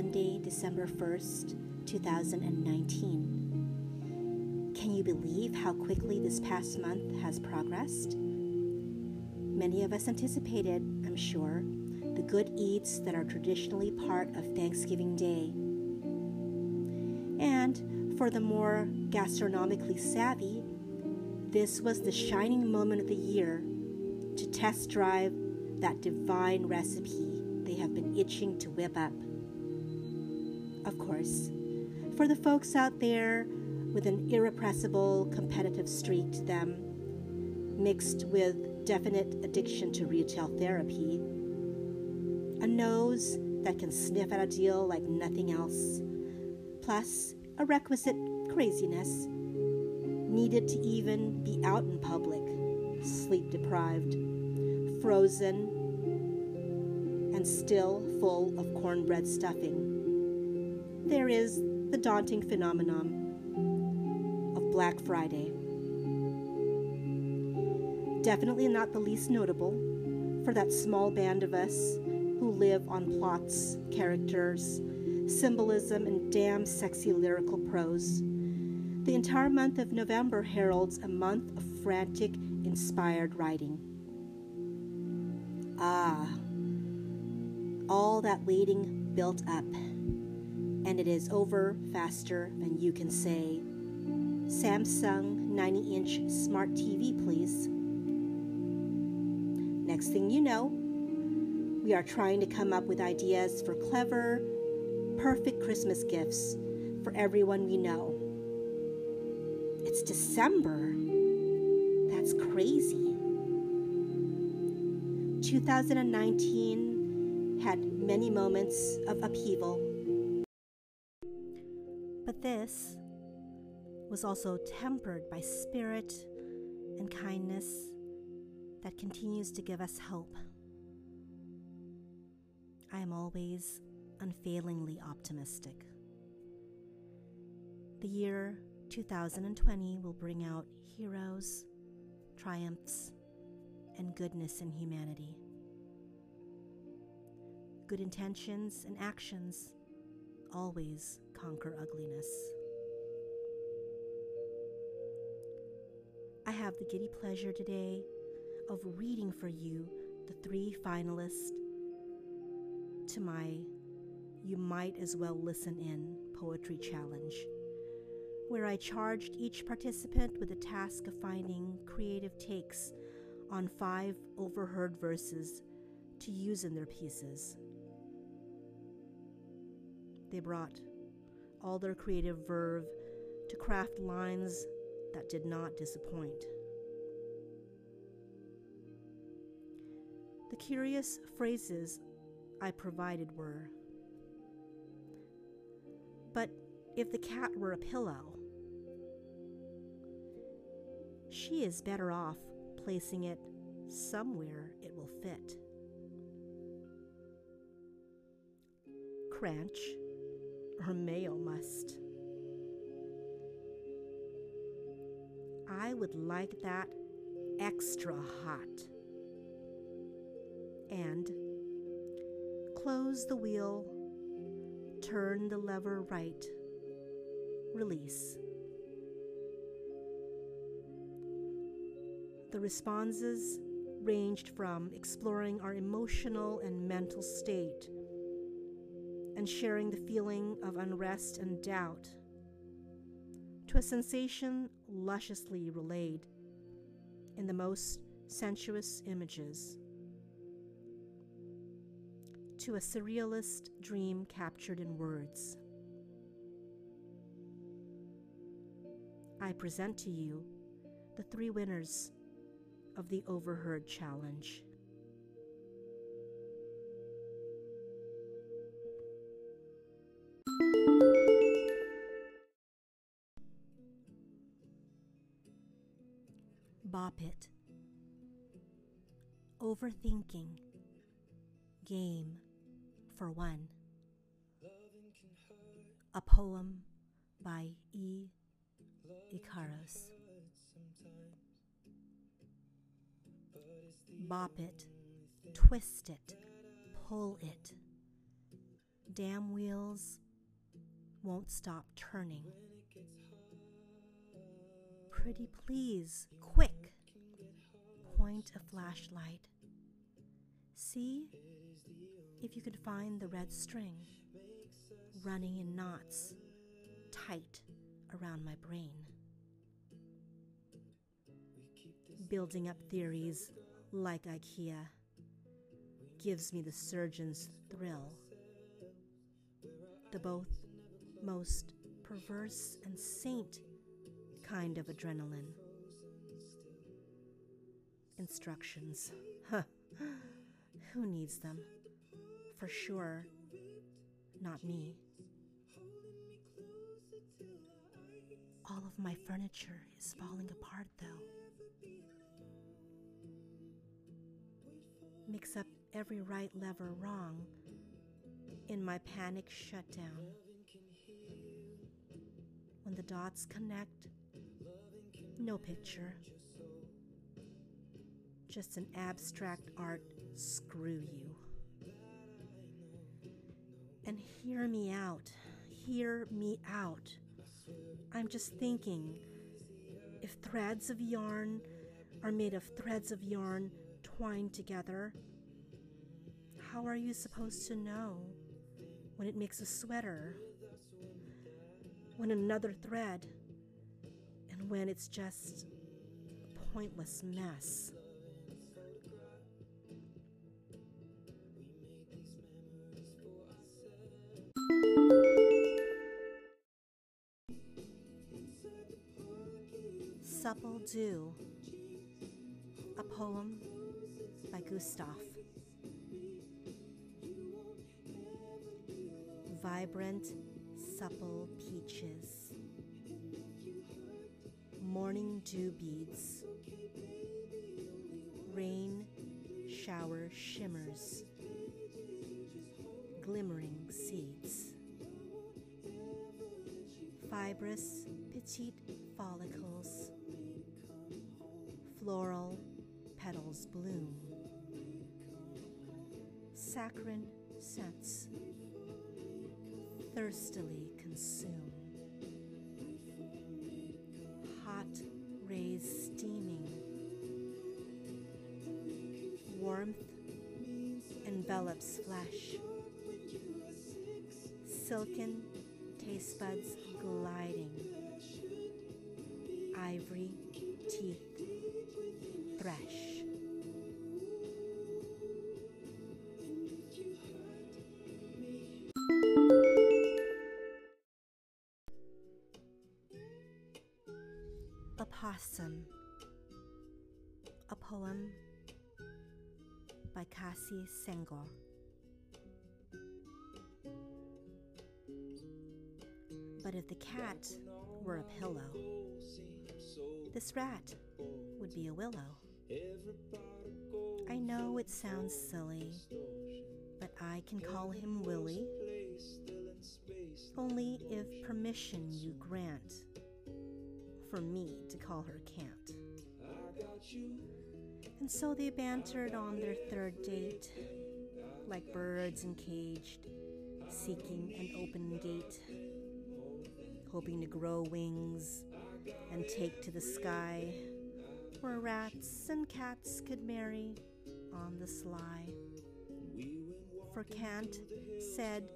Sunday, December 1st, 2019. Can you believe how quickly this past month has progressed? Many of us anticipated, I'm sure, the good eats that are traditionally part of Thanksgiving Day. And for the more gastronomically savvy, this was the shining moment of the year to test drive that divine recipe they have been itching to whip up. Of course, for the folks out there with an irrepressible competitive streak to them, mixed with definite addiction to retail therapy, a nose that can sniff out a deal like nothing else, plus a requisite craziness needed to even be out in public, sleep deprived, frozen, and still full of cornbread stuffing. There is the daunting phenomenon of Black Friday. Definitely not the least notable for that small band of us who live on plots, characters, symbolism, and damn sexy lyrical prose. The entire month of November heralds a month of frantic, inspired writing. Ah, all that waiting built up, and it is over faster than you can say. Samsung 90 inch smart TV, please. Next thing you know, we are trying to come up with ideas for clever, perfect Christmas gifts for everyone we know. It's December. That's crazy. 2019 had many moments of upheaval. This was also tempered by spirit and kindness that continues to give us hope. I am always unfailingly optimistic. The year 2020 will bring out heroes, triumphs, and goodness in humanity. Good intentions and actions always conquer ugliness. I have the giddy pleasure today of reading for you the three finalists to my You Might As Well Listen In Poetry Challenge, where I charged each participant with the task of finding creative takes on five overheard verses to use in their pieces. They brought all their creative verve to craft lines that did not disappoint. The curious phrases I provided were But if the cat were a pillow, she is better off placing it somewhere it will fit. Crunch or mayo must. I would like that extra hot. And close the wheel, turn the lever right, release. The responses ranged from exploring our emotional and mental state and sharing the feeling of unrest and doubt to a sensation lusciously relayed in the most sensuous images, to a surrealist dream captured in words. I present to you the three winners of the Overheard Challenge. Bop It. Overthinking. Game for one. A poem by E. Icaros. Bop it, twist it, pull it. Damn wheels won't stop turning. Pretty please, quick! Point a flashlight. See if you can find the red string running in knots tight around my brain. Building up theories like IKEA gives me the surgeon's thrill. The both most perverse and saint kind of adrenaline. Instructions. Huh. Who needs them? For sure, not me. All of my furniture is falling apart, though. Mix up every right lever wrong in my panic shutdown. When the dots connect, no picture. Just an abstract art screw you. And hear me out. Hear me out. I'm just thinking if threads of yarn are made of threads of yarn twined together, how are you supposed to know when it makes a sweater? When another thread? And when it's just a pointless mess? Supple Dew, a poem by Gustav. Vibrant, supple peaches, morning dew beads, rain shower shimmers, glimmering seeds, fibrous petite floral petals bloom, saccharine scents thirstily consume, hot rays steaming, warmth envelops flesh, silken taste buds gliding. Ivory teeth A a poem by Kasi Senghor. But if the cat were a pillow, this rat would be a willow. I know it sounds silly, but I can call him Willie. Only if permission you grant for me to call her can't. And so they bantered on their third date, like birds encaged, seeking an open gate, hoping to grow wings and take to the sky, where rats and cats could marry on the sly. For Kant said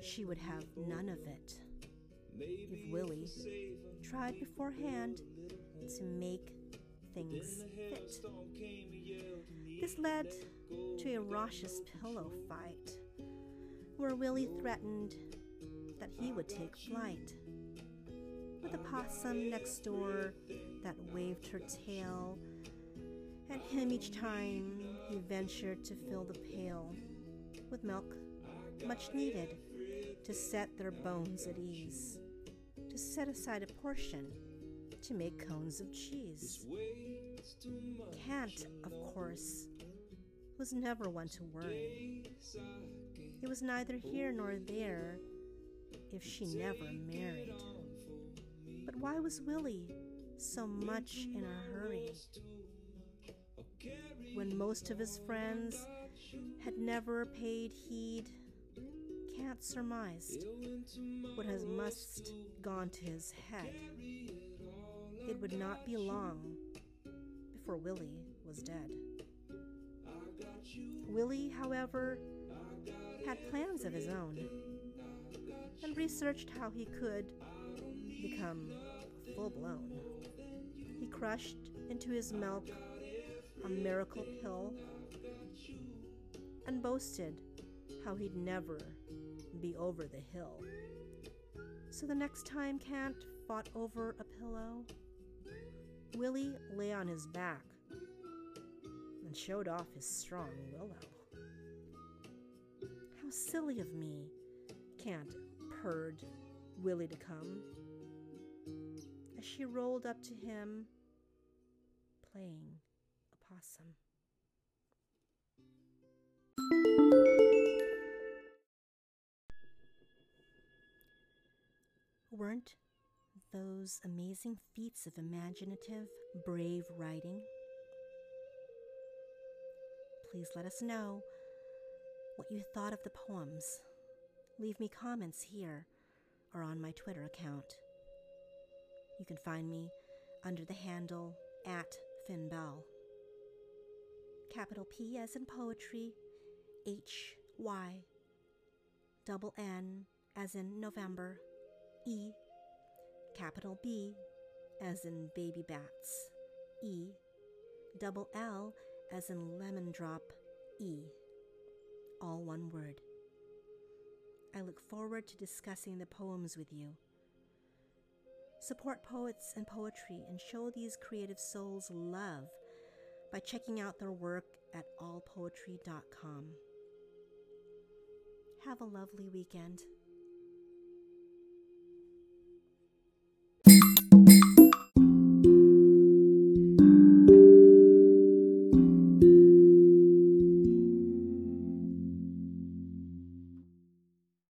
she would have none of it if Willie tried beforehand to make things fit. This led to a raucous pillow fight, where Willie threatened that he would take flight. With a possum next door that waved her tail at him each time he ventured to fill the pail with milk, much needed to set their bones at ease, to set aside a portion to make cones of cheese. Kant, of course, was never one to worry. It was neither here nor there if she never married. But why was Willie so much in a hurry? When most of his friends had never paid heed, Kant surmised what has must gone to his head. It would not be long before Willie was dead. Willie, however, had plans of his own and researched how he could become full blown. He crushed into his milk a miracle pill and boasted how he'd never be over the hill. So the next time Kant fought over a pillow, Willie lay on his back and showed off his strong willow. How silly of me, Kant purred Willie to come as she rolled up to him playing a possum. Weren't those amazing feats of imaginative, brave writing? Please let us know what you thought of the poems. Leave me comments here or on my Twitter account. You can find me under the handle at PhynneBelle. Capital P as in poetry, H Y, double N as in November, E, capital B as in baby bats, E, double L as in lemon drop, E, all one word. I look forward to discussing the poems with you. Support poets and poetry and show these creative souls love by checking out their work at allpoetry.com. Have a lovely weekend.